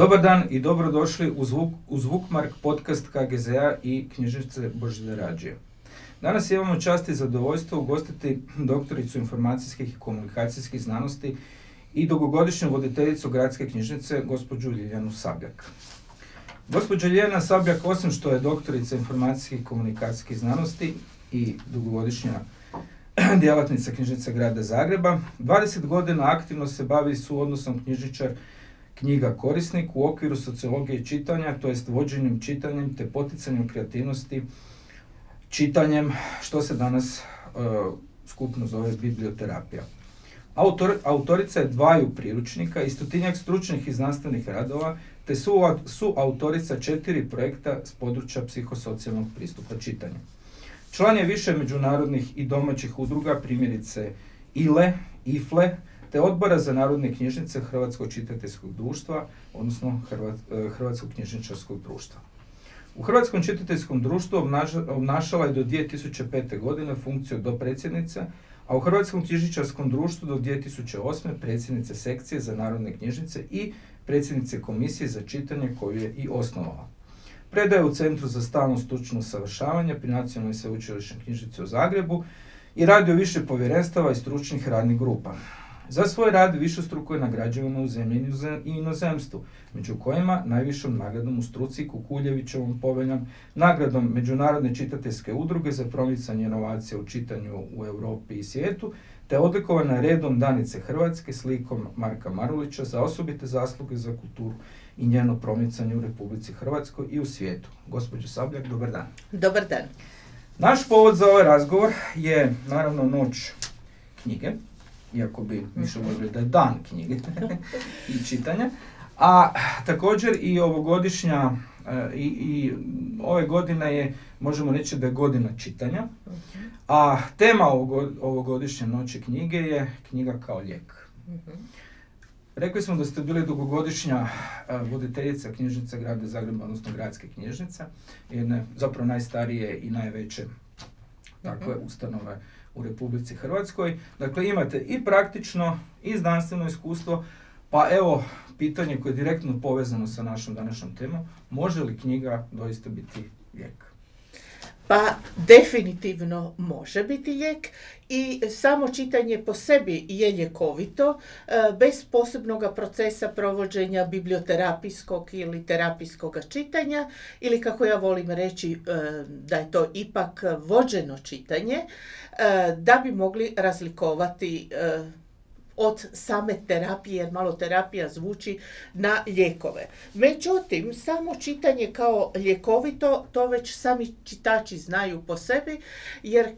Dobar dan i dobrodošli u, zvuk, u Zvukmark podcast KGZ-a i knjižnice Božide Rađije. Danas imamo čast i zadovoljstvo ugostiti doktoricu informacijskih i komunikacijskih znanosti i dugogodišnju voditeljicu gradske knjižnice, gospođu Ljiljanu Sabljak. Gospođa Ljiljana Sabljak, osim što je doktorica informacijskih i komunikacijskih znanosti i dugogodišnja djelatnica knjižnice grada Zagreba, 20 godina aktivno se bavi suodnosom knjižničar knjiga korisnik u okviru sociologije čitanja, to jest vođenjem čitanjem te poticanjem kreativnosti čitanjem, što se danas uh, skupno zove biblioterapija. Autor, autorica je dvaju priručnika i stotinjak stručnih i znanstvenih radova, te su, su autorica četiri projekta s područja psihosocijalnog pristupa čitanju. Član je više međunarodnih i domaćih udruga, primjerice ILE, IFLE, te odbora za narodne knjižnice Hrvatskog čitateljskog društva, odnosno e, Hrvatskog knjižničarskog društva. U Hrvatskom čitateljskom društvu obnašala je do 2005. godine funkciju do predsjednice, a u Hrvatskom knjižničarskom društvu do 2008. predsjednice sekcije za narodne knjižnice i predsjednice komisije za čitanje koju je i osnovala. Predaje u Centru za stalno stručno usavršavanje pri Nacionalnoj sveučilišnoj knjižnici u Zagrebu i radi o više povjerenstava i stručnih radnih grupa. Za svoj rad višestruko je nagrađivano u zemlji i inozemstvu, među kojima najvišom nagradom u struci Kukuljevićevom poveljom, nagradom Međunarodne čitateljske udruge za promicanje inovacija u čitanju u Europi i svijetu, te odlikovana redom Danice Hrvatske slikom Marka Marulića za osobite zasluge za kulturu i njeno promicanje u Republici Hrvatskoj i u svijetu. Gospođo Sabljak, dobar dan. Dobar dan. Naš povod za ovaj razgovor je naravno noć knjige, iako bi više voljeli da je dan knjige i čitanja. A također i ovogodišnja e, i, i ove godine je, možemo reći da je godina čitanja. A tema ovogodišnje noći knjige je knjiga kao lijek. Rekli smo da ste bili dugogodišnja e, voditeljica knjižnice grada Zagreba, odnosno gradske knjižnice, jedne zapravo najstarije i najveće takve ustanove u Republici Hrvatskoj. Dakle, imate i praktično i znanstveno iskustvo, pa evo, pitanje koje je direktno povezano sa našom današnjom temom, može li knjiga doista biti lijek? Pa definitivno može biti lijek i samo čitanje po sebi je ljekovito e, bez posebnog procesa provođenja biblioterapijskog ili terapijskog čitanja ili kako ja volim reći e, da je to ipak vođeno čitanje e, da bi mogli razlikovati od same terapije, jer malo terapija zvuči na lijekove. Međutim, samo čitanje kao ljekovito, to već sami čitači znaju po sebi, jer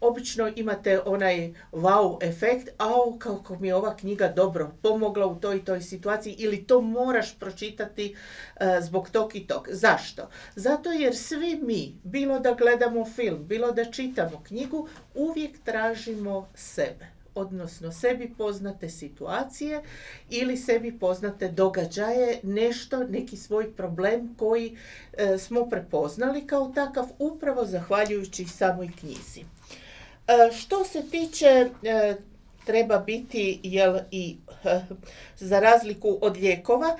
obično imate onaj wow efekt, au, kako mi je ova knjiga dobro pomogla u toj i toj situaciji, ili to moraš pročitati e, zbog tog i tog. Zašto? Zato jer svi mi, bilo da gledamo film, bilo da čitamo knjigu, uvijek tražimo sebe odnosno sebi poznate situacije ili sebi poznate događaje, nešto, neki svoj problem koji e, smo prepoznali kao takav upravo zahvaljujući samoj knjizi. E, što se tiče e, treba biti jel i za razliku od lijekova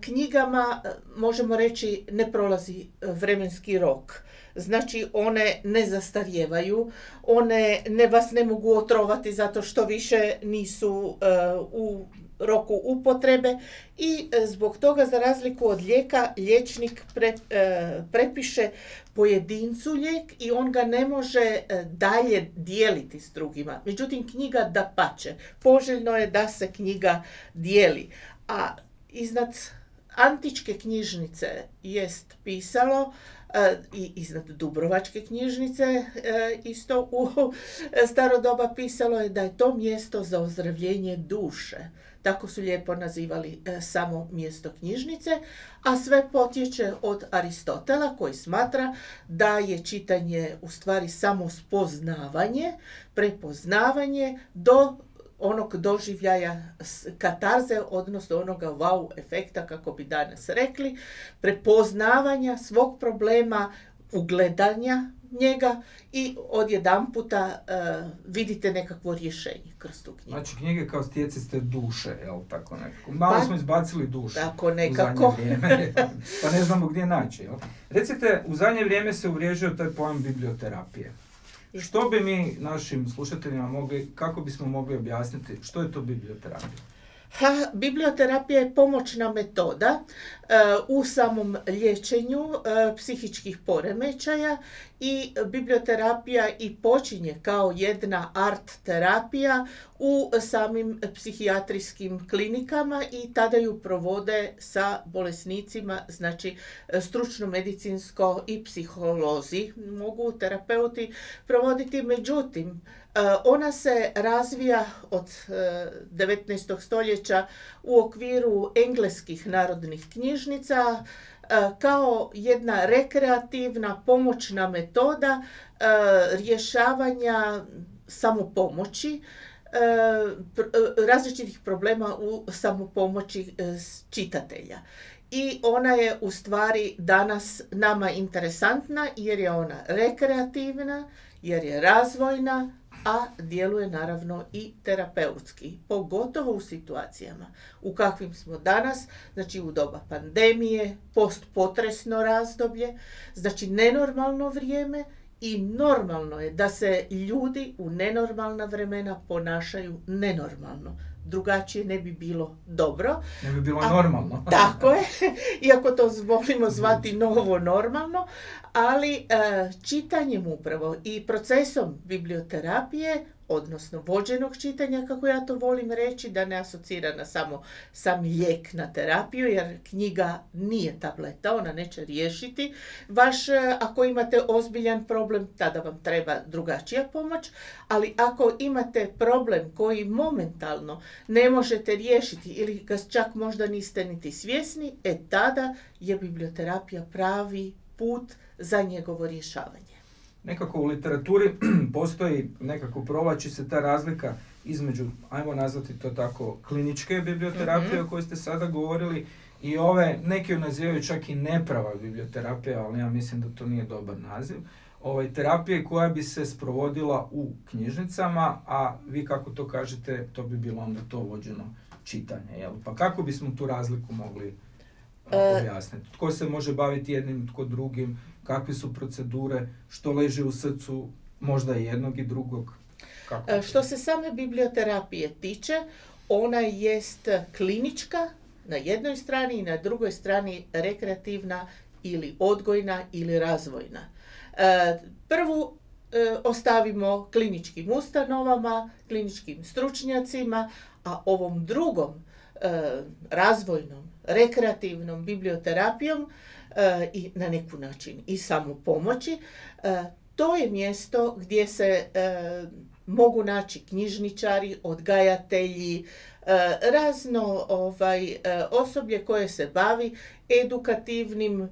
knjigama možemo reći ne prolazi vremenski rok Znači one ne zastarjevaju, one ne vas ne mogu otrovati zato što više nisu e, u roku upotrebe i e, zbog toga za razliku od lijeka liječnik pre, e, prepiše pojedincu lijek i on ga ne može dalje dijeliti s drugima. Međutim knjiga da pače. Poželjno je da se knjiga dijeli. A iznad antičke knjižnice jest pisalo i iznad Dubrovačke knjižnice e, isto u staro doba pisalo je da je to mjesto za ozdravljenje duše. Tako su lijepo nazivali e, samo mjesto knjižnice, a sve potječe od Aristotela koji smatra da je čitanje u stvari samo spoznavanje, prepoznavanje do onog doživljaja katarze, odnosno onoga wow efekta, kako bi danas rekli, prepoznavanja svog problema ugledanja njega i odjedanputa uh, vidite nekakvo rješenje kroz tu knjigu. Znači knjige kao stjeciste duše, jel tako nekako? Malo Pa, smo izbacili duše. tako u nekako. zadnje vrijeme, pa ne znamo gdje naći, jel? Recite, u zadnje vrijeme se uvriježio taj pojam biblioterapije. Što bi mi našim slušateljima mogli, kako bismo mogli objasniti što je to biblioterapija? Ha, biblioterapija je pomoćna metoda e, u samom liječenju e, psihičkih poremećaja i biblioterapija i počinje kao jedna art terapija u samim psihijatrijskim klinikama i tada ju provode sa bolesnicima, znači stručno medicinsko i psiholozi mogu terapeuti provoditi. Međutim, Ona se razvija od e, 19. stoljeća u okviru engleskih narodnih knjižnica e, kao jedna rekreativna pomoćna metoda e, rješavanja samopomoći e, e, različitih problema u samopomoći e, čitatelja. I ona je u stvari danas nama interesantna jer je ona rekreativna, jer je razvojna, a djeluje naravno i terapeutski, pogotovo u situacijama u kakvim smo danas, znači u doba pandemije, postpotresno razdoblje, znači nenormalno vrijeme i normalno je da se ljudi u nenormalna vremena ponašaju nenormalno. Drugačije ne bi bilo dobro. Ne bi bilo A, normalno. Tako je, iako to volimo zvati novo normalno, ali e, čitanjem upravo i procesom biblioterapije, odnosno vođenog čitanja, kako ja to volim reći, da ne asocira na samo sam lijek na terapiju, jer knjiga nije tableta, ona neće riješiti vaš, e, ako imate ozbiljan problem, tada vam treba drugačija pomoć, ali ako imate problem koji momentalno ne možete riješiti ili ga čak možda niste niti svjesni, e tada je biblioterapija pravi put za njegovo rješavanje. Nekako u literaturi postoji, nekako provlači se ta razlika između, ajmo nazvati to tako, kliničke biblioterapije Mhm. o kojoj ste sada govorili i ove, neki ju nazivaju čak i neprava biblioterapija, ali ja mislim da to nije dobar naziv. Ovaj, terapije koja bi se sprovodila u knjižnicama, a vi kako to kažete, to bi bilo onda to vođeno čitanje. Jel? Pa kako bismo tu razliku mogli E, objasniti? Tko se može baviti jednim, tko drugim, kakve su procedure, što leži u srcu možda i jednog i drugog? Kako? E, Što se same biblioterapije tiče, ona jest klinička na jednoj strani i na drugoj strani rekreativna ili odgojna ili razvojna. E, Prvu e, ostavimo kliničkim ustanovama, kliničkim stručnjacima, a ovom drugom razvojnom, rekreativnom biblioterapijom i na neku način i samopomoći, e, to je mjesto gdje se e, mogu naći knjižničari, odgajatelji, e, razno ovaj, e, osoblje koje se bavi edukativnim e,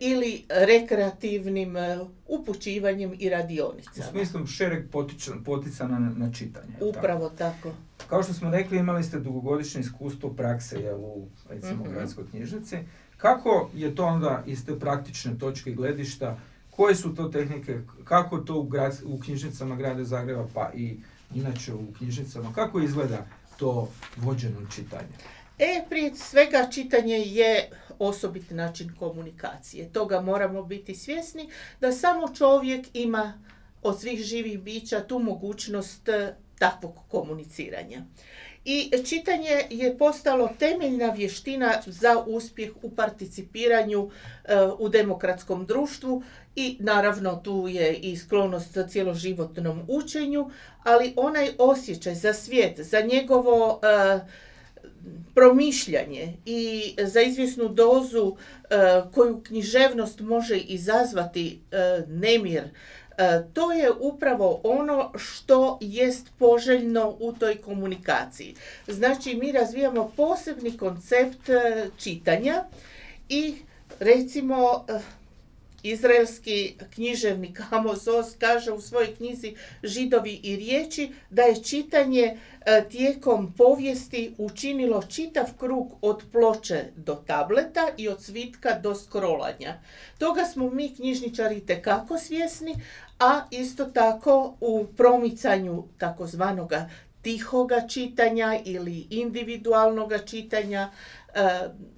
ili rekreativnim e, upućivanjem i U radionicama. smislu šereg potičan- poticana na, čitanje. tako? Upravo tako. Kao što smo rekli, imali ste dugogodišnje iskustvo prakse u recimo, Mhm. gradskoj knjižnici. Kako je to onda iz te praktične točke gledišta, koje su to tehnike, kako to u, grad, u knjižnicama grada Zagreba pa i inače u knjižnicama, kako izgleda to vođeno čitanje? E, prije svega čitanje je osobit način komunikacije. Toga moramo biti svjesni da samo čovjek ima od svih živih bića tu mogućnost e, takvog komuniciranja. I čitanje je postalo temeljna vještina za uspjeh u participiranju e, u demokratskom društvu i naravno tu je i sklonost cjeloživotnom učenju, ali onaj osjećaj za svijet, za njegovo e, promišljanje i za izvjesnu dozu e, koju književnost može izazvati nemir, to je upravo ono što jest poželjno u toj komunikaciji. Znači mi razvijamo posebni koncept e, čitanja i recimo e, Izraelski književnik Amos Oz kaže u svojoj knjizi Židovi i riječi da je čitanje e, tijekom povijesti učinilo čitav krug od ploče do tableta i od svitka do scrollanja. Toga smo mi knjižničari tekako svjesni, a isto tako u promicanju takozvanoga tihoga čitanja ili individualnoga čitanja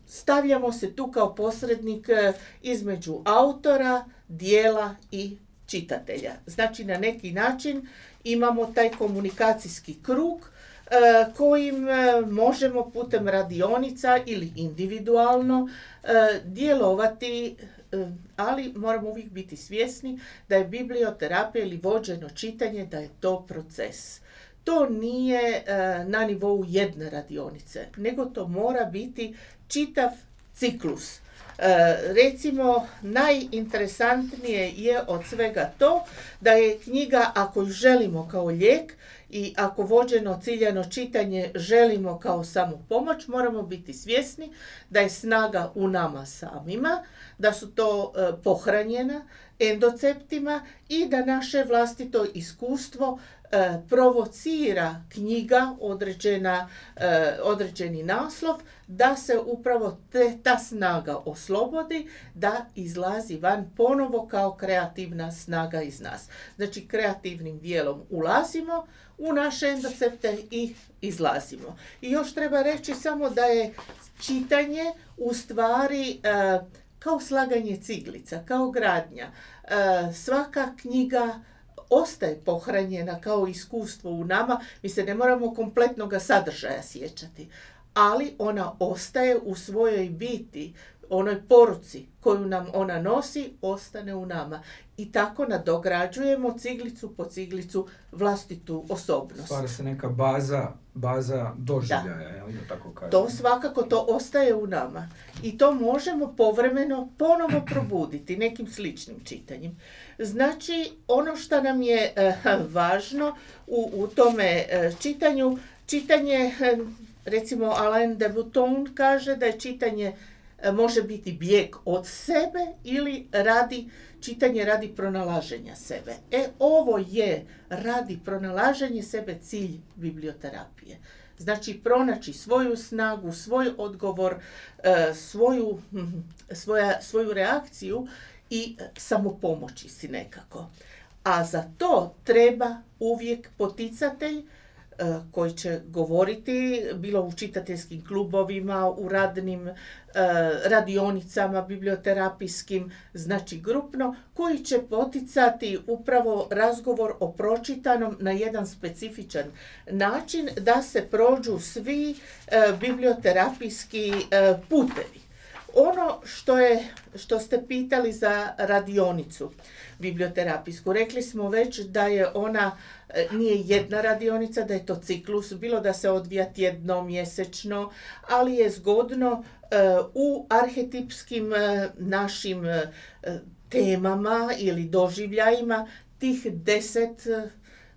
stavljamo se tu kao posrednik e, između autora, dijela i čitatelja. Znači na neki način imamo taj komunikacijski krug e, kojim možemo putem radionica ili individualno djelovati ali moramo uvijek biti svjesni da je biblioterapija ili vođeno čitanje da je to proces to nije e, na nivou jedne radionice, nego to mora biti čitav ciklus. E, recimo, najinteresantnije je od svega to da je knjiga, ako želimo kao lijek i ako vođeno ciljano čitanje želimo kao samu pomoć, moramo biti svjesni da je snaga u nama samima, da su to e, pohranjena endoceptima i da naše vlastito iskustvo provocira knjiga, određena, e, određeni naslov, da se upravo te, ta snaga oslobodi, da izlazi van ponovo kao kreativna snaga iz nas. Znači kreativnim dijelom ulazimo u naše endocepte i izlazimo. I još treba reći samo da je čitanje u stvari e, kao slaganje ciglica, kao gradnja. Svaka knjiga ostaje pohranjena kao iskustvo u nama, mi se ne moramo kompletnog sadržaja sjećati, ali ona ostaje u svojoj biti, onoj poruci koju nam ona nosi, ostane u nama. I tako nadograđujemo ciglicu po ciglicu vlastitu osobnost. Stvara se neka baza, baza doživljaja, da. tako kažem. To svakako to ostaje u nama. I to možemo povremeno ponovo probuditi nekim sličnim čitanjem. Znači, ono što nam je eh, važno u, u tome eh, čitanju, čitanje, eh, recimo Alain de Bouton kaže da je čitanje može biti bijeg od sebe ili radi čitanje radi pronalaženja sebe. E, ovo je radi pronalaženje sebe cilj biblioterapije. Znači, pronaći svoju snagu, svoj odgovor, svoju, hm, svoja, svoju reakciju i samopomoći si nekako. A za to treba uvijek poticatelj e, koji će govoriti bilo u čitateljskim klubovima, u radnim e, radionicama, biblioterapijskim, znači grupno, koji će poticati upravo razgovor o pročitanom na jedan specifičan način da se prođu svi e, biblioterapijski putevi. Ono što, je, što ste pitali za radionicu biblioterapijsku, rekli smo već da je ona e, nije jedna radionica, da je to ciklus, bilo da se odvija tjedno, mjesečno, ali je zgodno e, u arhetipskim e, našim temama ili doživljajima tih deset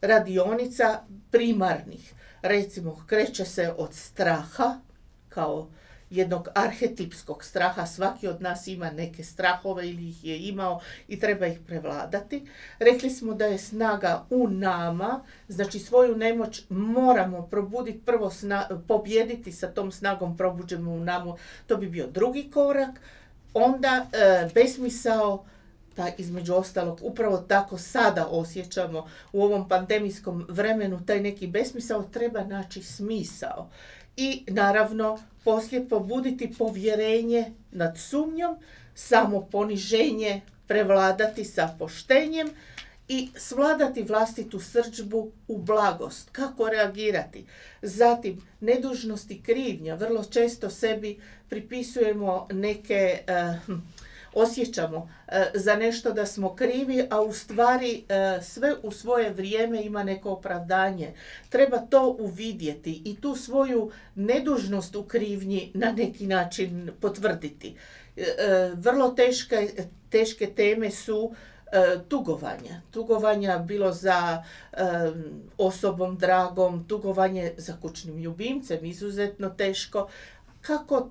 radionica primarnih. Recimo, kreće se od straha kao jednog arhetipskog straha. Svaki od nas ima neke strahove ili ih je imao i treba ih prevladati. Rekli smo da je snaga u nama, znači svoju nemoć moramo probuditi, prvo sna, pobjediti sa tom snagom probuđemo u namu, to bi bio drugi korak. Onda e, besmisao, ta između ostalog upravo tako sada osjećamo u ovom pandemijskom vremenu taj neki besmisao treba naći smisao i naravno poslije pobuditi povjerenje nad sumnjom, samo poniženje prevladati sa poštenjem i svladati vlastitu srđbu u blagost. Kako reagirati? Zatim, nedužnost i krivnja. Vrlo često sebi pripisujemo neke eh, osjećamo e, za nešto da smo krivi, a u stvari e, sve u svoje vrijeme ima neko opravdanje. Treba to uvidjeti i tu svoju nedužnost u krivnji na neki način potvrditi. E, vrlo teške, teme su tugovanja. Tugovanja bilo za osobom dragom, tugovanje za kućnim ljubimcem, izuzetno teško. Kako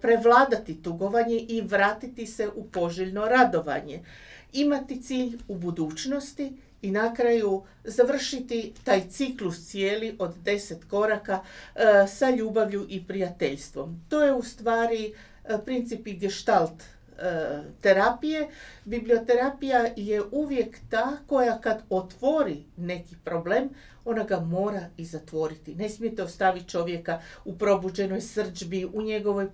prevladati tugovanje i vratiti se u poželjno radovanje. Imati cilj u budućnosti i na kraju završiti taj ciklus cijeli od deset koraka e, sa ljubavlju i prijateljstvom. To je u stvari e, princip i gestalt e, terapije. Biblioterapija je uvijek ta koja kad otvori neki problem, ona ga mora i zatvoriti. Ne smijete ostaviti čovjeka u probuđenoj srđbi, u njegovoj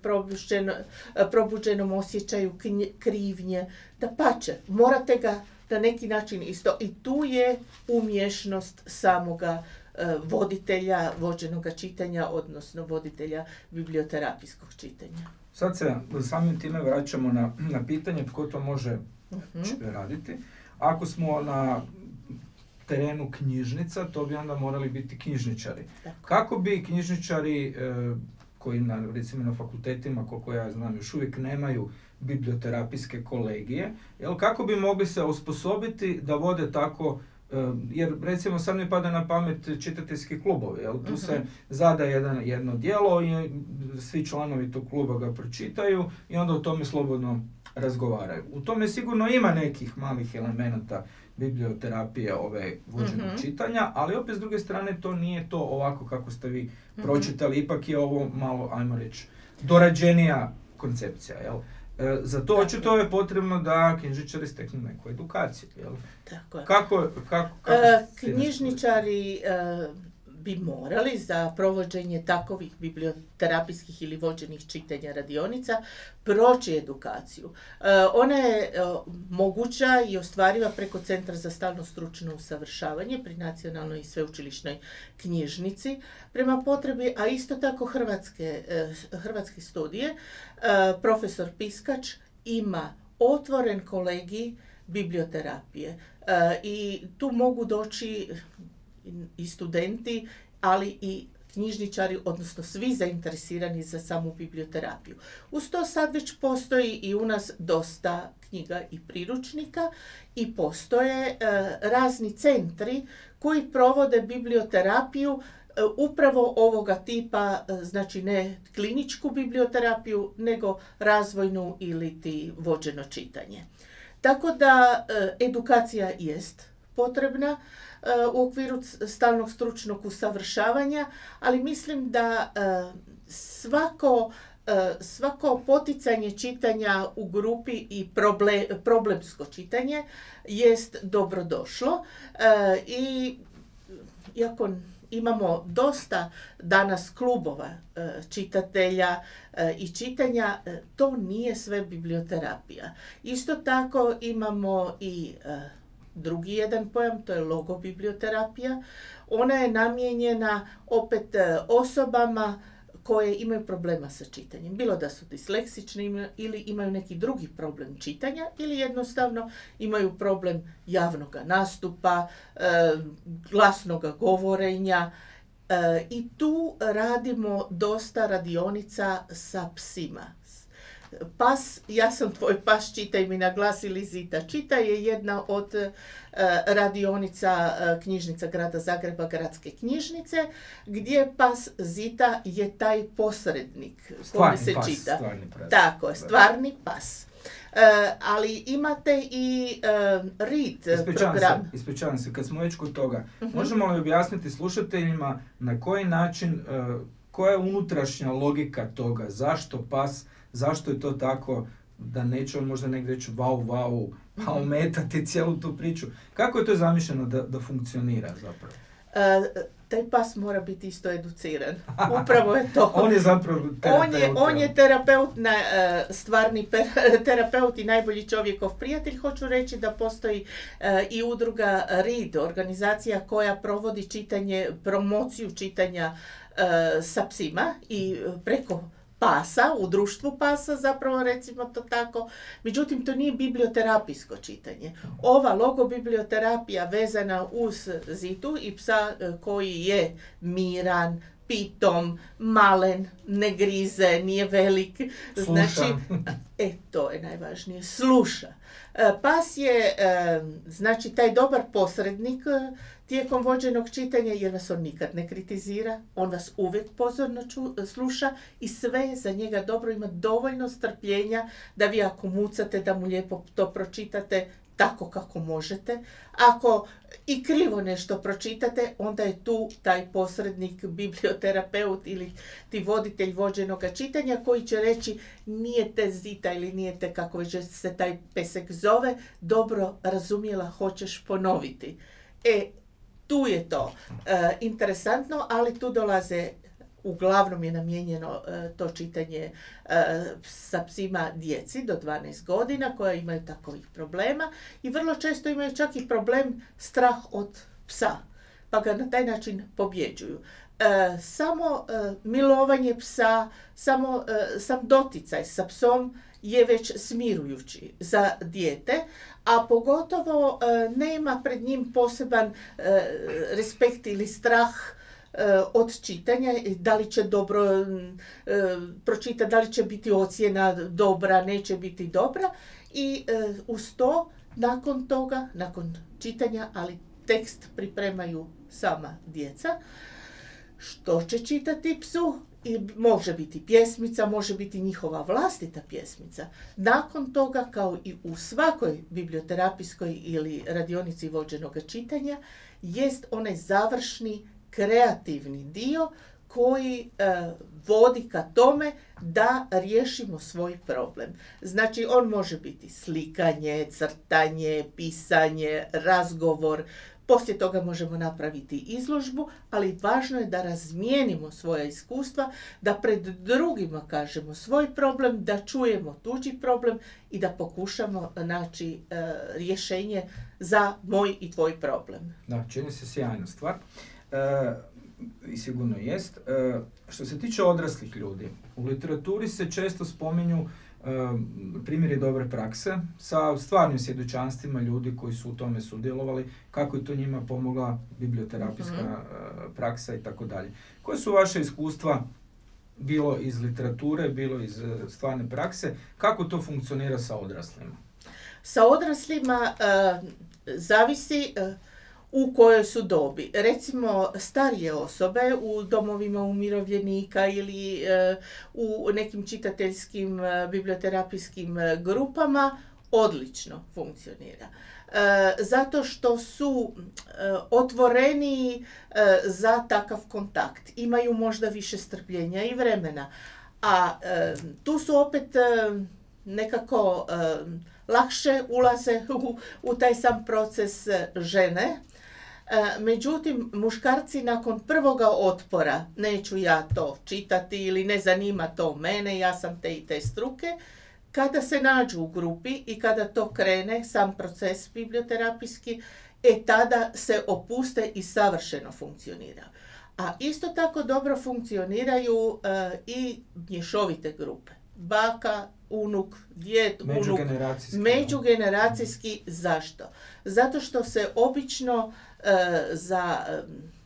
probuđenom osjećaju krivnje. Da pače, morate ga na neki način isto. I tu je umješnost samoga e, voditelja vođenog čitanja, odnosno voditelja biblioterapijskog čitanja. Sad se samim time vraćamo na, na pitanje tko to može uh raditi. Ako smo na terenu knjižnica, to bi onda morali biti knjižničari. Kako bi knjižničari e, koji na, recimo na fakultetima, koliko ja znam, još uvijek nemaju biblioterapijske kolegije, jel, kako bi mogli se osposobiti da vode tako jer recimo sad mi pada na pamet čitateljski klubovi, jel? tu se mhm. zada jedan, jedno dijelo i svi članovi tog kluba ga pročitaju i onda o tome slobodno razgovaraju. U tome sigurno ima nekih malih elemenata biblioterapije ove vođenog mhm. čitanja, ali opet s druge strane to nije to ovako kako ste vi mhm. pročitali, ipak je ovo malo, ajmo reći, dorađenija koncepcija, jel? E, za to očito je potrebno da knjižničari steknu neku edukaciju, jel? Tako je. Kako, kako, kako e, knjižničari e, bi morali za provođenje takovih biblioterapijskih ili vođenih čitanja radionica proći edukaciju. E, ona je e, moguća i ostvariva preko Centra za stalno stručno usavršavanje pri Nacionalnoj i sveučilišnoj knjižnici prema potrebi, a isto tako Hrvatske, e, Hrvatske studije. Profesor Piskač ima otvoren kolegij biblioterapije i tu mogu doći i studenti, ali i knjižničari, odnosno svi zainteresirani za samu biblioterapiju. Uz to sad već postoji i u nas dosta knjiga i priručnika i postoje e, razni centri koji provode biblioterapiju e, upravo ovoga tipa, e, znači ne kliničku biblioterapiju, nego razvojnu ili ti vođeno čitanje. Tako da edukacija jest potrebna, u okviru stalnog stručnog usavršavanja, ali mislim da e, svako e, svako poticanje čitanja u grupi i problemsko čitanje jest dobrodošlo e, i iako imamo dosta danas klubova čitatelja i čitanja, to nije sve biblioterapija. Isto tako imamo i drugi jedan pojam, to je logobiblioterapija. Ona je namijenjena opet e, osobama koje imaju problema sa čitanjem. Bilo da su disleksični ili imaju neki drugi problem čitanja ili jednostavno imaju problem javnog nastupa, e, glasnog govorenja. E, I tu radimo dosta radionica sa psima, Pas, ja sam tvoj pas, čitaj mi na glas ili zita. Čita je jedna od e, radionica e, knjižnica grada Zagreba, gradske knjižnice, gdje pas zita je taj posrednik koji se pas, čita. Stvarni pas. Tako je, stvarni pas. E, ali imate i read program. Se, ispričavam se, kad smo već kod toga, uh možemo li objasniti slušateljima na koji način, koja je unutrašnja logika toga, zašto pas zašto je to tako, da neće on možda negdje reći wow, wow, pa mhm. ometati cijelu tu priču. Kako je to zamišljeno da, da funkcionira zapravo? Uh, taj pas mora biti isto educiran. Upravo je to. on je zapravo terapeut. On je, on je terapeut, na, uh, stvarni per, terapeut i najbolji čovjekov prijatelj. Hoću reći da postoji uh, i udruga RID, organizacija koja provodi čitanje, promociju čitanja sa psima i preko pasa, u društvu pasa zapravo recimo to tako. Međutim, to nije biblioterapijsko čitanje. Ova logobiblioterapija vezana uz zitu i psa e, koji je miran, pitom, malen, ne grize, nije velik. Sluša. Znači, e, to je najvažnije, sluša. E, Pas je, e, znači, taj dobar posrednik e, tijekom vođenog čitanja, jer vas on nikad ne kritizira, on vas uvijek pozorno ču- sluša i sve je za njega dobro, ima dovoljno strpljenja da vi ako mucate, da mu lijepo to pročitate tako kako možete. Ako i krivo nešto pročitate, onda je tu taj posrednik, biblioterapeut ili ti voditelj vođenoga čitanja koji će reći nije te zita ili nije te kako već se taj pesek zove, dobro razumjela, hoćeš ponoviti. E, tu je to e, interesantno, ali tu dolaze uglavnom je namijenjeno e, to čitanje e, sa psima djeci do 12 godina koja imaju takovih problema i vrlo često imaju čak i problem strah od psa, pa ga na taj način pobjeđuju. E, samo milovanje psa, samo sam doticaj sa psom je već smirujući za dijete, a pogotovo nema pred njim poseban respekt ili strah od čitanja, da li će dobro e, pročitati, da li će biti ocjena dobra, neće biti dobra i e, uz to nakon toga, nakon čitanja, ali tekst pripremaju sama djeca, što će čitati psu i može biti pjesmica, može biti njihova vlastita pjesmica. Nakon toga, kao i u svakoj biblioterapijskoj ili radionici vođenog čitanja, jest onaj završni kreativni dio koji e, vodi ka tome da riješimo svoj problem. Znači, on može biti slikanje, crtanje, pisanje, razgovor, poslije toga možemo napraviti izložbu, ali važno je da razmijenimo svoja iskustva, da pred drugima kažemo svoj problem, da čujemo tuđi problem i da pokušamo naći e, rješenje za moj i tvoj problem. Da, čini se sjajna stvar. E, I sigurno jest. E, što se tiče odraslih ljudi, u literaturi se često spominju e, primjeri dobre prakse sa stvarnim svjedočanstvima ljudi koji su u tome sudjelovali, kako je to njima pomogla biblioterapijska Mhm. praksa i tako dalje. Koje su vaše iskustva bilo iz literature, bilo iz stvarne prakse, kako to funkcionira sa odraslima? Sa odraslima zavisi u kojoj su dobi. Recimo starije osobe u domovima umirovljenika ili e, u nekim čitateljskim e, biblioterapijskim e, grupama odlično funkcionira. Zato što su otvoreniji e, za takav kontakt. Imaju možda više strpljenja i vremena. A tu su opet nekako lakše ulaze u, taj sam proces žene. E, Međutim, muškarci nakon prvoga otpora, neću ja to čitati ili ne zanima to mene, ja sam te i te struke, kada se nađu u grupi i kada to krene, sam proces biblioterapijski, e tada se opuste i savršeno funkcionira. A isto tako dobro funkcioniraju e, i mješovite grupe. Baka, unuk, djed, unuk, Međugeneracijski. Međugeneracijski zašto? Zato što se obično za e,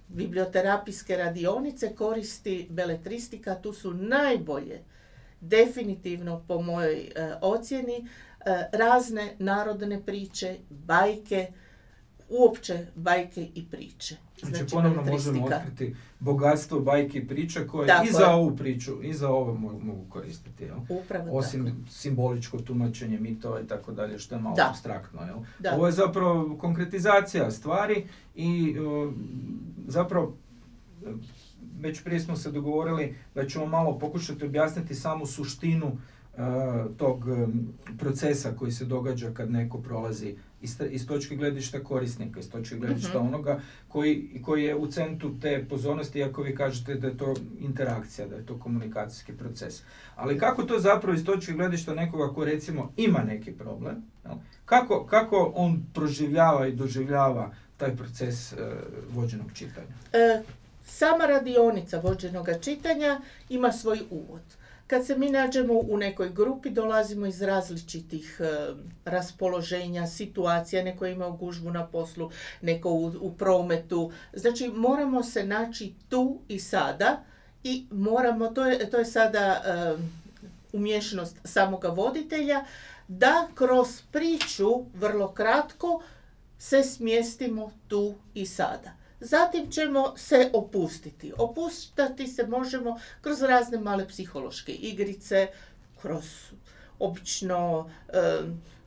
biblioterapijske radionice koristi beletristika, tu su najbolje definitivno po mojoj e, ocjeni e, razne narodne priče, bajke, uopće bajke i priče. Znači, ponovno možemo otkriti bogatstvo bajke i priča koje Tako i je. za ovu priču i za ovo mogu, koristiti. Jel? Upravo Osim tako. simboličko tumačenje mitova i tako dalje, što je malo Da. abstraktno. Jel? Da. Ovo je zapravo konkretizacija stvari i uh, zapravo već prije smo se dogovorili da ćemo malo pokušati objasniti samu suštinu uh, tog procesa koji se događa kad neko prolazi iz, točke gledišta korisnika, iz točke gledišta Mhm. onoga koji, koji je u centru te pozornosti, iako vi kažete da je to interakcija, da je to komunikacijski proces. Ali kako to zapravo iz točke gledišta nekoga ko recimo ima neki problem? Kako, kako on proživljava i doživljava taj proces e, vođenog čitanja? E, sama radionica vođenoga čitanja ima svoj uvod. Kad se mi nađemo u nekoj grupi, dolazimo iz različitih e, raspoloženja, situacija, neko ima gužvu na poslu, neko u, u prometu. Znači, moramo se naći tu i sada i moramo, to je, to je sada umješnost samoga voditelja, da kroz priču vrlo kratko se smjestimo tu i sada. Zatim ćemo se opustiti. Opustati se možemo kroz razne male psihološke igrice, kroz obično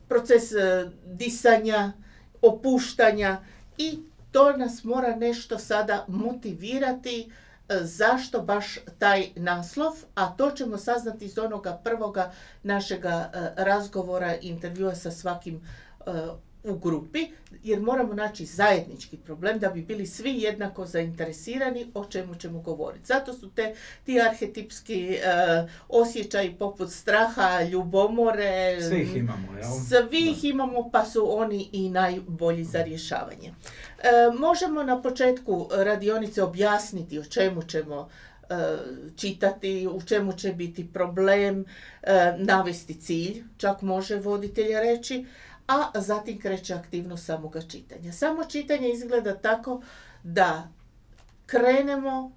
proces e, disanja, opuštanja i to nas mora nešto sada motivirati e, zašto baš taj naslov, a to ćemo saznati iz onoga prvoga našega e, razgovora, intervjua sa svakim u grupi, jer moramo naći zajednički problem da bi bili svi jednako zainteresirani o čemu ćemo govoriti. Zato su te ti arhetipski uh, osjećaji poput straha, ljubomore. Svi ih imamo, jel? Svi ih imamo, pa su oni i najbolji za rješavanje. E, možemo na početku radionice objasniti o čemu ćemo e, čitati, u čemu će biti problem, navesti cilj, čak može voditelj reći, a zatim kreće aktivnost samoga čitanja. Samo čitanje izgleda tako da krenemo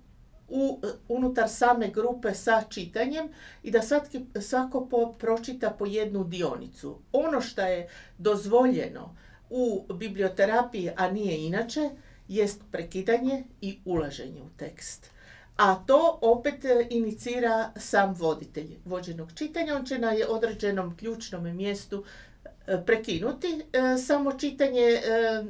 u, unutar same grupe sa čitanjem i da svatki, svako po, pročita po jednu dionicu. Ono što je dozvoljeno u biblioterapiji, a nije inače, jest prekidanje i ulaženje u tekst. A to opet inicira sam voditelj vođenog čitanja. On će na određenom ključnom mjestu E, prekinuti e, samo čitanje e,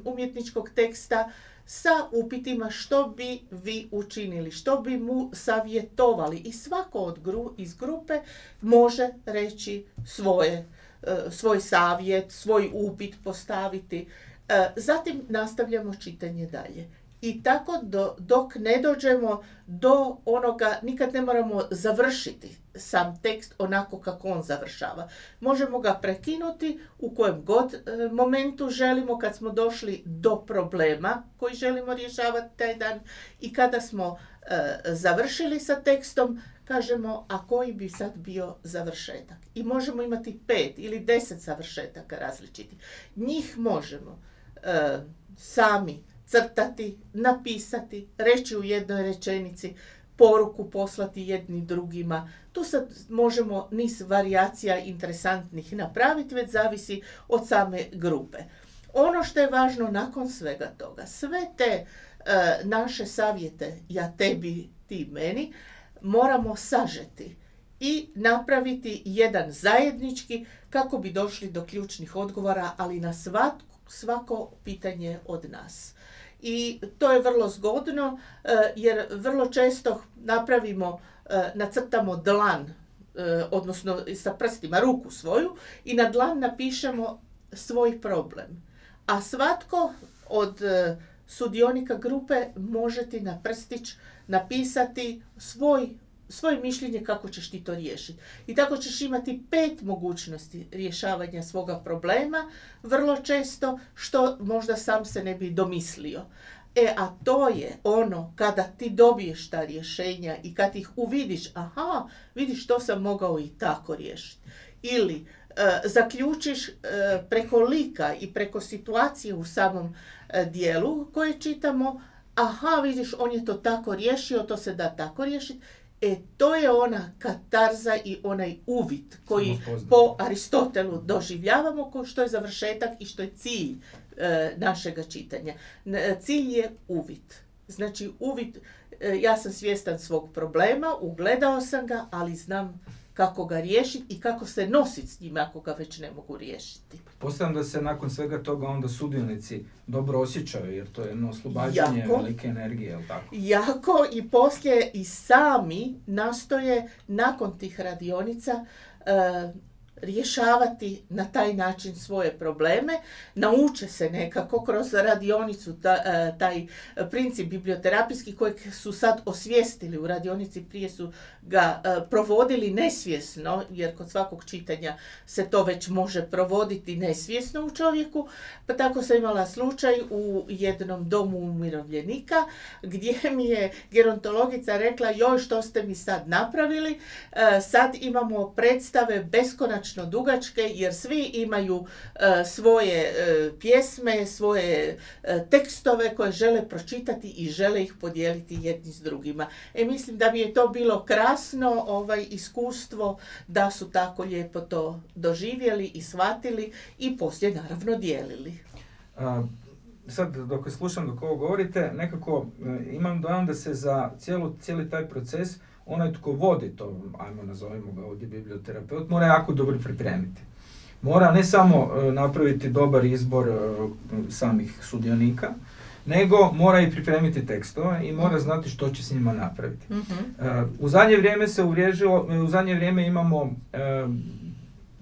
umjetničkog teksta sa upitima što bi vi učinili, što bi mu savjetovali i svako od iz grupe može reći svoje, svoj savjet, svoj upit postaviti. Zatim nastavljamo čitanje dalje. I tako do, dok ne dođemo do onoga, nikad ne moramo završiti sam tekst onako kako on završava. Možemo ga prekinuti u kojem god e, momentu želimo kad smo došli do problema koji želimo rješavati taj dan i kada smo e, završili sa tekstom, kažemo a koji bi sad bio završetak. I možemo imati pet ili deset završetaka različitih. Njih možemo e, sami crtati, napisati, reći u jednoj rečenici, poruku poslati jedni drugima. Tu sad možemo niz varijacija interesantnih napraviti, već zavisi od same grupe. Ono što je važno nakon svega toga, sve te e, naše savjete, ja tebi, ti meni, moramo sažeti i napraviti jedan zajednički kako bi došli do ključnih odgovora, ali na svako pitanje od nas i to je vrlo zgodno e, jer vrlo često napravimo, e, nacrtamo dlan, e, odnosno sa prstima ruku svoju i na dlan napišemo svoj problem. A svatko od sudionika grupe može ti na prstić napisati svoj svoje mišljenje kako ćeš ti to riješiti. I tako ćeš imati pet mogućnosti rješavanja svoga problema, vrlo često što možda sam se ne bi domislio. E, a to je ono kada ti dobiješ ta rješenja i kad ih uvidiš, aha, vidiš to sam mogao i tako riješiti. Ili e, zaključiš e, preko lika i preko situacije u samom e, dijelu koje čitamo, aha, vidiš, on je to tako riješio, to se da tako riješiti E, to je ona katarza i onaj uvid koji po Aristotelu doživljavamo ko što je završetak i što je cilj e, našega čitanja. Cilj je uvid. Znači uvid, e, ja sam svjestan svog problema, ugledao sam ga, ali znam kako ga riješiti i kako se nositi s njim ako ga već ne mogu riješiti. Postavljam da se nakon svega toga onda sudionici dobro osjećaju jer to je jedno oslobađanje jako, velike energije, jel tako? Jako i poslije i sami nastoje nakon tih radionica uh, rješavati na taj način svoje probleme, nauče se nekako kroz radionicu e, taj princip biblioterapijski kojeg su sad osvijestili u radionici, prije su ga e, provodili nesvjesno, jer kod svakog čitanja se to već može provoditi nesvjesno u čovjeku, pa tako sam imala slučaj u jednom domu umirovljenika gdje mi je gerontologica rekla joj što ste mi sad napravili, e, sad imamo predstave beskonačno dugačke jer svi imaju e, svoje pjesme, svoje tekstove koje žele pročitati i žele ih podijeliti jedni s drugima. E mislim da mi je to bilo krasno ovaj iskustvo da su tako lijepo to doživjeli i shvatili i poslije naravno dijelili. sad dok slušam dok ovo govorite, nekako imam dojam da se za cijelu, cijeli taj proces onaj tko vodi to, ajmo nazovimo ga ovdje biblioterapeut, mora jako dobro pripremiti. Mora ne samo e, napraviti dobar izbor e, samih sudionika, nego mora i pripremiti tekstove i mora mhm. znati što će s njima napraviti. E, u zadnje vrijeme se uvriježilo, u zadnje vrijeme imamo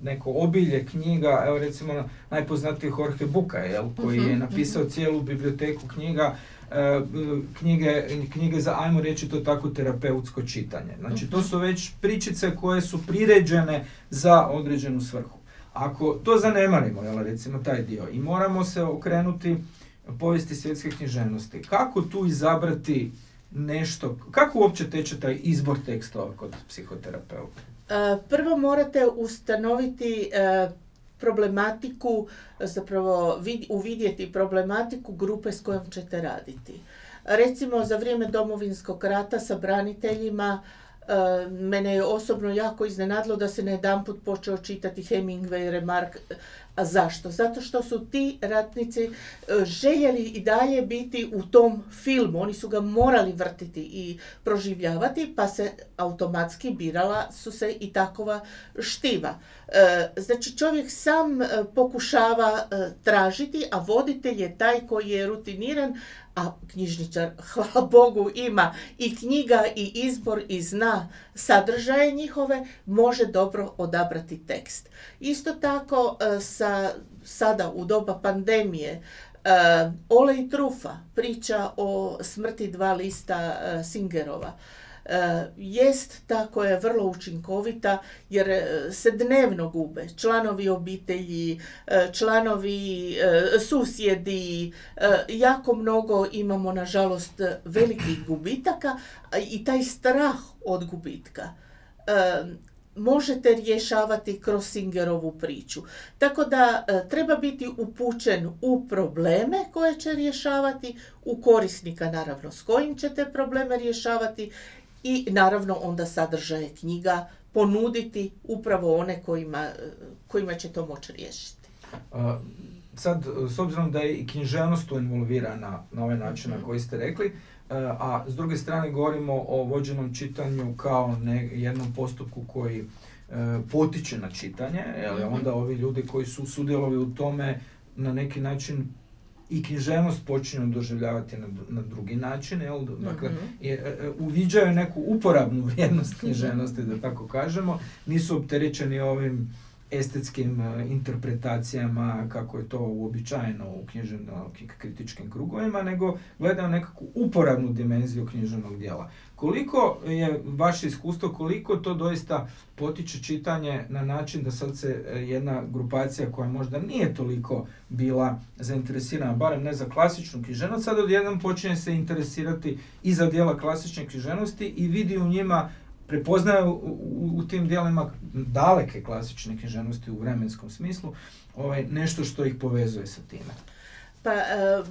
neko obilje knjiga, evo recimo najpoznatiji Jorge Buka, jel, koji je mhm, napisao cijelu biblioteku knjiga E, knjige, knjige za, ajmo reći to tako, terapeutsko čitanje. Znači, to su već pričice koje su priređene za određenu svrhu. Ako to zanemarimo, jel, recimo taj dio, i moramo se okrenuti povijesti svjetske književnosti, kako tu izabrati nešto, kako uopće teče taj izbor tekstova kod psihoterapeuta? E, prvo morate ustanoviti e, problematiku, zapravo uvidjeti problematiku grupe s kojom ćete raditi. Recimo za vrijeme domovinskog rata sa braniteljima mene je osobno jako iznenadilo da se na jedan put počeo čitati Hemingway Remark a zašto? Zato što su ti ratnici e, željeli i dalje biti u tom filmu. Oni su ga morali vrtiti i proživljavati, pa se automatski birala su se i takova štiva. E, znači čovjek sam e, pokušava tražiti, a voditelj je taj koji je rutiniran, a knjižničar, hvala Bogu, ima i knjiga i izbor i zna sadržaje njihove, može dobro odabrati tekst. Isto tako sa, sada u doba pandemije Uh, Ole i Trufa, priča o smrti dva lista uh, Singerova, jest ta koja je vrlo učinkovita jer se dnevno gube članovi obitelji, članovi susjedi, jako mnogo imamo nažalost velikih gubitaka i taj strah od gubitka možete rješavati kroz Singerovu priču. Tako da e, treba biti upućen u probleme koje će rješavati, u korisnika naravno s kojim ćete probleme rješavati i naravno onda sadržaje knjiga ponuditi upravo one kojima, kojima će to moći riješiti. sad, s obzirom da je i književnost tu involvirana na ovaj način na mhm. koji ste rekli, E, a s druge strane govorimo o vođenom čitanju kao ne, jednom postupku koji e, potiče na čitanje, jer mhm. onda ovi ljudi koji su sudjelovali u tome na neki način i književnost počinju doživljavati na, na drugi način, jel? Dakle, mm uviđaju neku uporabnu vrijednost književnosti, da tako kažemo, nisu opterećeni ovim estetskim e, interpretacijama kako je to uobičajeno u književno kritičkim krugovima, nego gledaju nekakvu uporabnu dimenziju književnog dijela. Koliko je vaše iskustvo, koliko to doista potiče čitanje na način da sad se e, jedna grupacija koja možda nije toliko bila zainteresirana, barem ne za klasičnu književnost, sad odjednom počinje se interesirati i za dijela klasične književnosti i vidi u njima prepoznaju u, u, tim dijelima daleke klasične književnosti u vremenskom smislu ovaj, nešto što ih povezuje sa time. Pa e,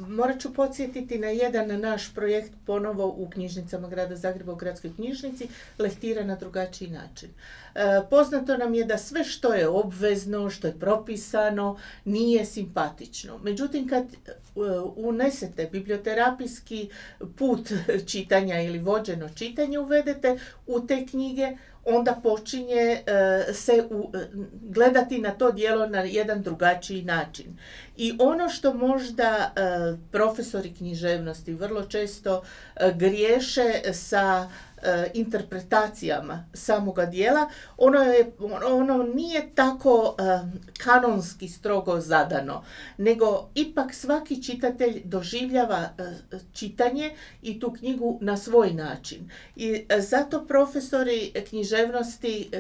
morat ću podsjetiti na jedan naš projekt ponovo u knjižnicama grada Zagreba u gradskoj knjižnici, lehtira na drugačiji način. E, poznato nam je da sve što je obvezno, što je propisano, nije simpatično. Međutim, kad e, unesete biblioterapijski put čitanja ili vođeno čitanje uvedete u te knjige, onda počinje e, se gledati na to djelo na jedan drugačiji način. I ono što možda profesori književnosti vrlo često griješe sa interpretacijama samoga dijela, ono, je, ono nije tako e, kanonski strogo zadano, nego ipak svaki čitatelj doživljava e, čitanje i tu knjigu na svoj način. I zato profesori književnosti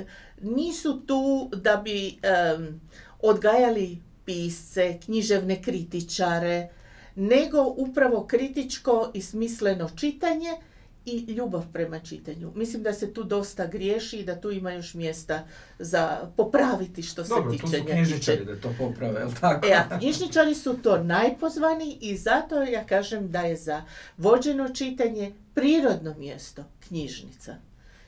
nisu tu da bi odgajali pisce, književne kritičare, nego upravo kritičko i smisleno čitanje i ljubav prema čitanju. Mislim da se tu dosta griješi i da tu ima još mjesta za popraviti što se Dobro, tiče tu su knjižničari da to poprave, jel tako? E, a knjižničari su to najpozvaniji i zato ja kažem da je za vođeno čitanje prirodno mjesto knjižnica.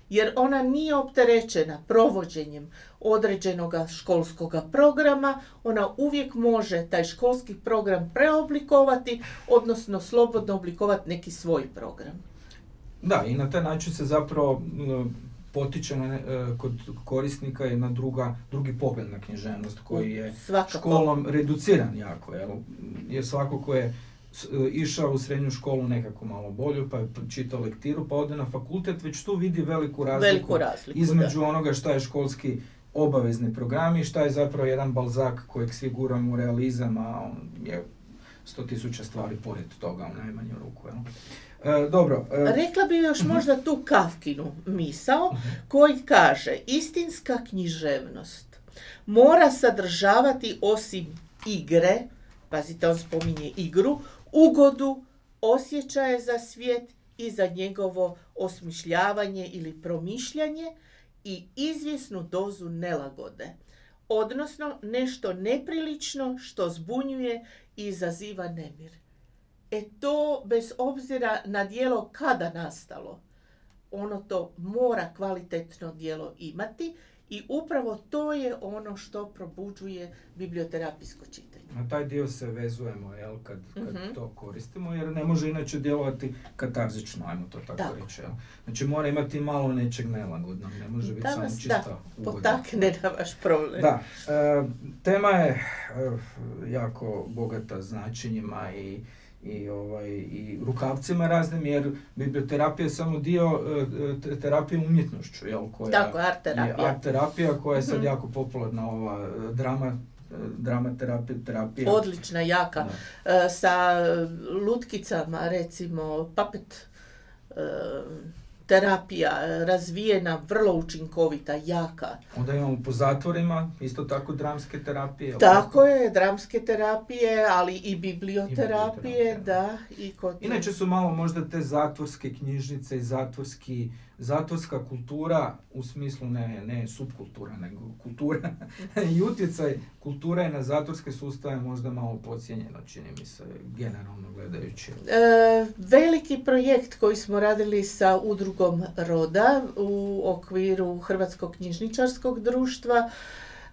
Jer ona nije opterećena provođenjem određenog školskog programa, ona uvijek može taj školski program preoblikovati, odnosno slobodno oblikovati neki svoj program. Da, i na taj način se zapravo potiče na, e, kod korisnika je na druga, drugi pogled na književnost koji je Svakako. školom reduciran jako. Jel? Jer svako ko je e, išao u srednju školu nekako malo bolju, pa je čitao lektiru, pa ode na fakultet, već tu vidi veliku razliku, Veliku razliku, između da. onoga šta je školski obavezni programi i šta je zapravo jedan balzak kojeg svi guramo u realizam, a on je sto tisuća stvari pored toga u najmanju ruku. Jel? E, dobro. e, Rekla bi još možda tu Kafkinu misao koji kaže istinska književnost mora sadržavati osim igre, pazite on spominje igru, ugodu, osjećaje za svijet i za njegovo osmišljavanje ili promišljanje i izvjesnu dozu nelagode, odnosno nešto neprilično što zbunjuje i izaziva nemir. E to, bez obzira na dijelo kada nastalo, ono to mora kvalitetno dijelo imati i upravo to je ono što probuđuje biblioterapijsko čitanje. Na taj dio se vezujemo, jel, kad, kad Mhm. to koristimo, jer ne može inače djelovati katarzično, ajmo to tako, Tako. reći. Jel. Znači mora imati malo nečeg nelagodnog, ne može biti Da samo vas, čista da. Potakne na vaš problem. Da, e, tema je e, jako bogata značenjima i, i, ovaj, i rukavcima raznim, jer biblioterapija je samo dio e, te- terapije umjetnošću, jel, koja Tako, art terapija. art terapija koja je sad Mhm. jako popularna, ova e, drama, e, drama terapija, terapija. Odlična, jaka. Da. E, sa lutkicama, recimo, papet e, terapija, e, razvijena, vrlo učinkovita, jaka. Onda imamo po zatvorima, isto tako dramske terapije. Tako je, dramske terapije, ali i biblioterapije, biblioterapija. da. I kod... Inače su malo možda te zatvorske knjižnice i zatvorski, zatvorska kultura, u smislu ne, ne subkultura, nego kultura i utjecaj kulture na zatvorske sustave možda malo pocijenjeno, čini mi se, generalno gledajući. E, veliki projekt koji smo radili sa udrugom Roda u okviru Hrvatskog knjižničarskog društva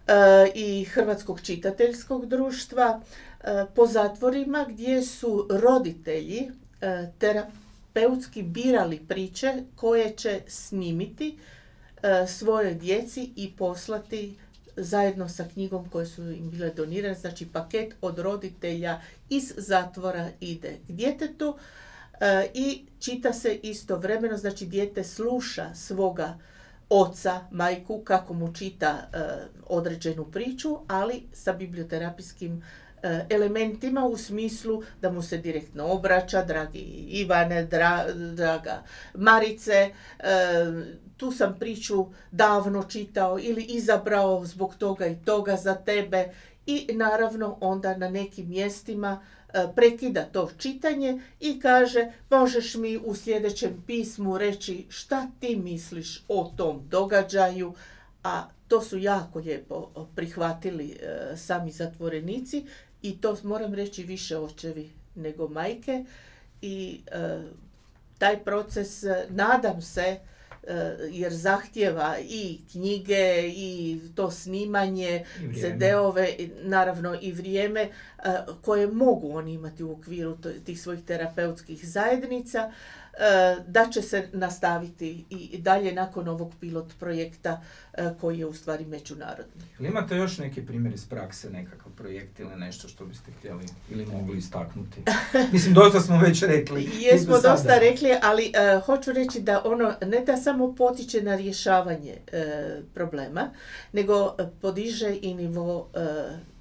e, i Hrvatskog čitateljskog društva e, po zatvorima gdje su roditelji e, terapeutski birali priče koje će snimiti e, svojoj djeci i poslati zajedno sa knjigom koje su im bile donirane, znači paket od roditelja iz zatvora ide k djetetu e, i čita se istovremeno, znači dijete sluša svoga oca, majku, kako mu čita e, određenu priču, ali sa biblioterapijskim elementima u smislu da mu se direktno obraća, dragi Ivane, dra- draga Marice, e, tu sam priču davno čitao ili izabrao zbog toga i toga za tebe i naravno onda na nekim mjestima e, prekida to čitanje i kaže možeš mi u sljedećem pismu reći šta ti misliš o tom događaju, a to su jako lijepo prihvatili e, sami zatvorenici i to moram reći više očevi nego majke i e, taj proces e, nadam se e, jer zahtjeva i knjige i to snimanje I. CD-ove, naravno i vrijeme koje mogu oni imati u okviru tih svojih terapeutskih zajednica, da će se nastaviti i dalje nakon ovog pilot projekta e, koji je u stvari međunarodni. Jel imate još neki primjer iz prakse, nekakav projekt ili nešto što biste htjeli ili mogli istaknuti? Mislim, dosta smo već rekli. Jesmo sada. dosta rekli, ali e, hoću reći da ono ne da samo potiče na rješavanje e, problema, nego e, podiže i nivo e,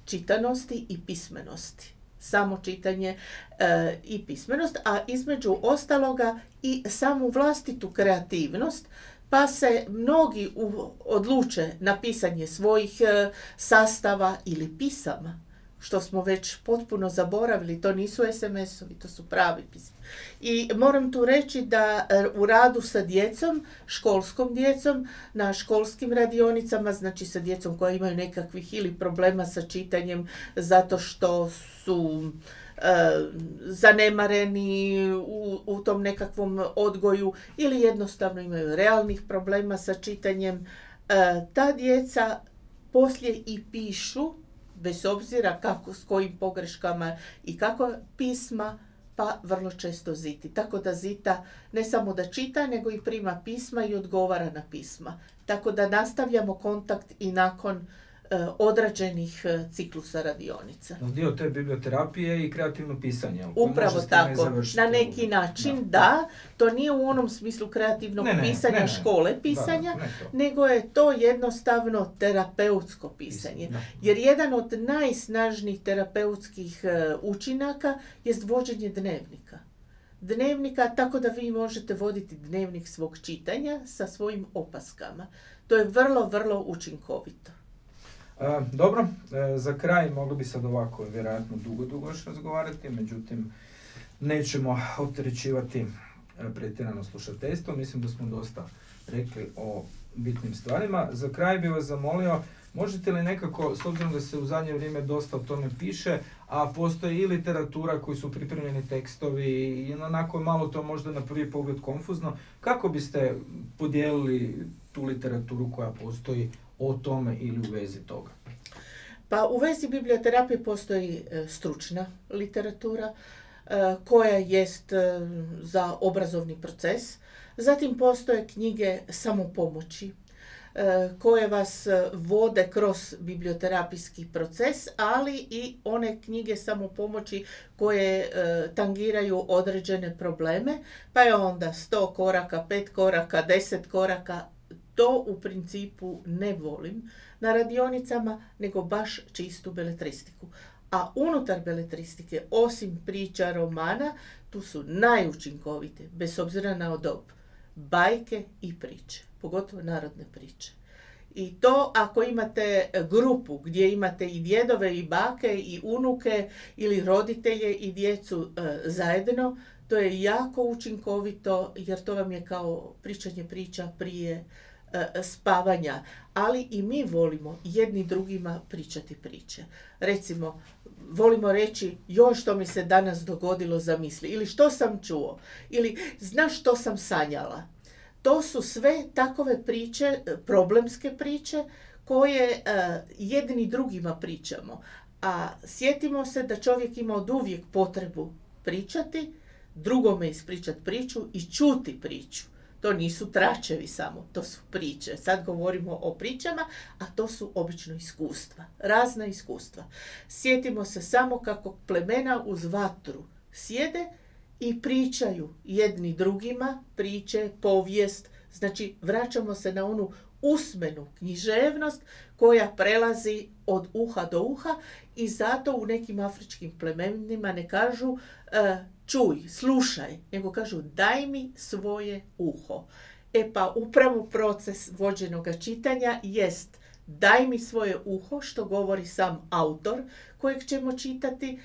čitanosti i pismenosti. Samo čitanje e, i pismenost, a između ostaloga i samu vlastitu kreativnost, pa se mnogi odluče na pisanje svojih e, sastava ili pisama što smo već potpuno zaboravili, to nisu SMS-ovi, to su pravi pisma. I moram tu reći da e, u radu sa djecom, školskom djecom, na školskim radionicama, znači sa djecom koja imaju nekakvih ili problema sa čitanjem zato što su e, zanemareni u, tom nekakvom odgoju ili jednostavno imaju realnih problema sa čitanjem, e, ta djeca poslije i pišu bez obzira kako, s kojim pogreškama i kako pisma, pa vrlo često ziti. Tako da zita ne samo da čita, nego i prima pisma i odgovara na pisma. Tako da nastavljamo kontakt i nakon odrađenih e, ciklusa radionica. Dio te biblioterapije i kreativno pisanje. Upravo tako, na neki način da, to nije u onom smislu kreativnog pisanja škole pisanja, nego je to jednostavno terapeutsko pisanje. Jer jedan od najsnažnijih terapeutskih e, učinaka je vođenje dnevnika dnevnika, tako da vi možete voditi dnevnik svog čitanja sa svojim opaskama. To je vrlo, vrlo učinkovito. Dobro, e, za kraj mogli bi sad ovako vjerojatno dugo, dugo još razgovarati, međutim nećemo opterećivati e, pretjerano slušateljstvo. Mislim da smo dosta rekli o bitnim stvarima. Za kraj bih vas zamolio, možete li nekako, s obzirom da se u zadnje vrijeme dosta o tome piše, a postoji i literatura koji su pripremljeni tekstovi i onako malo to možda na prvi pogled konfuzno, kako biste podijelili tu literaturu koja postoji o tome ili u vezi toga? Pa u vezi biblioterapije postoji e, stručna literatura e, koja jest e, za obrazovni proces. Zatim postoje knjige samopomoći koje vas vode kroz biblioterapijski proces, ali i one knjige samopomoći koje tangiraju određene probleme, pa je onda 100 koraka, 5 koraka, 10 koraka, to u principu ne volim na radionicama, nego baš čistu beletristiku. A unutar beletristike, osim priča romana, tu su najučinkovite, bez obzira na odob, bajke i priče, pogotovo narodne priče. I to ako imate grupu gdje imate i djedove i bake i unuke ili roditelje i djecu e, zajedno, to je jako učinkovito jer to vam je kao pričanje priča prije spavanja, ali i mi volimo jedni drugima pričati priče. Recimo, volimo reći još što mi se danas dogodilo za misli ili što sam čuo ili znaš što sam sanjala. To su sve takove priče, e, problemske priče koje e, jedni drugima pričamo. A sjetimo se da čovjek ima od uvijek potrebu pričati, drugome ispričati priču i čuti priču. To nisu tračevi samo, to su priče. Sad govorimo o pričama, a to su obično iskustva, razna iskustva. Sjetimo se samo kako plemena uz vatru sjede i pričaju jedni drugima, priče, povijest. Znači, vraćamo se na onu usmenu književnost koja prelazi od uha do uha i zato u nekim afričkim plemenima ne kažu e, čuj, slušaj, nego kažu daj mi svoje uho. E pa upravo proces vođenog čitanja jest daj mi svoje uho, što govori sam autor kojeg ćemo čitati,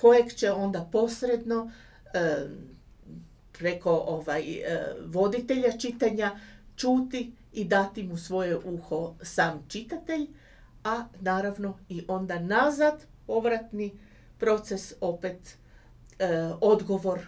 kojeg će onda posredno e, preko ovaj, e, voditelja čitanja čuti i dati mu svoje uho sam čitatelj, a naravno i onda nazad povratni proces opet E, odgovor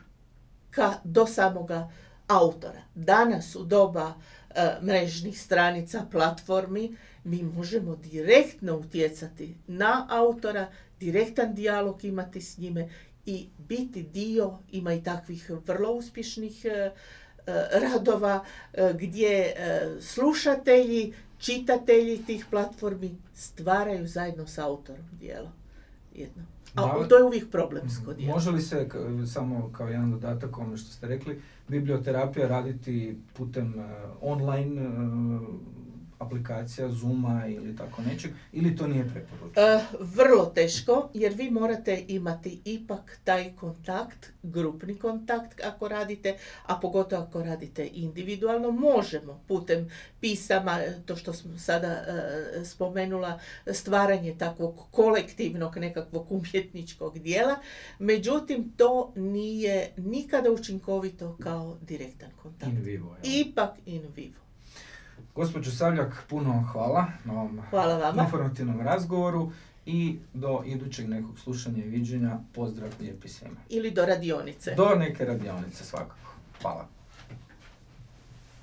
ka, do samoga autora. Danas u doba e, mrežnih stranica, platformi, mi možemo direktno utjecati na autora, direktan dijalog imati s njime i biti dio, ima i takvih vrlo uspješnih e, radova gdje slušatelji, čitatelji tih platformi stvaraju zajedno s autorom dijelo. Jedno. A to je uvijek problemsko djelo. Može li se, samo kao jedan dodatak ono što ste rekli, biblioterapija raditi putem uh, online uh, aplikacija Zooma ili tako nečeg, ili to nije preporučeno? E, vrlo teško, jer vi morate imati ipak taj kontakt, grupni kontakt ako radite, a pogotovo ako radite individualno, možemo putem pisama, to što sam sada e, spomenula, stvaranje takvog kolektivnog nekakvog umjetničkog dijela, međutim to nije nikada učinkovito kao direktan kontakt. In vivo, jel? Ipak in vivo. Gospođo Savljak, puno hvala na ovom Hvala vama. informativnom razgovoru i do idućeg nekog slušanja i viđenja pozdrav lijepi svima. Ili do radionice. Do neke radionice svakako. Hvala.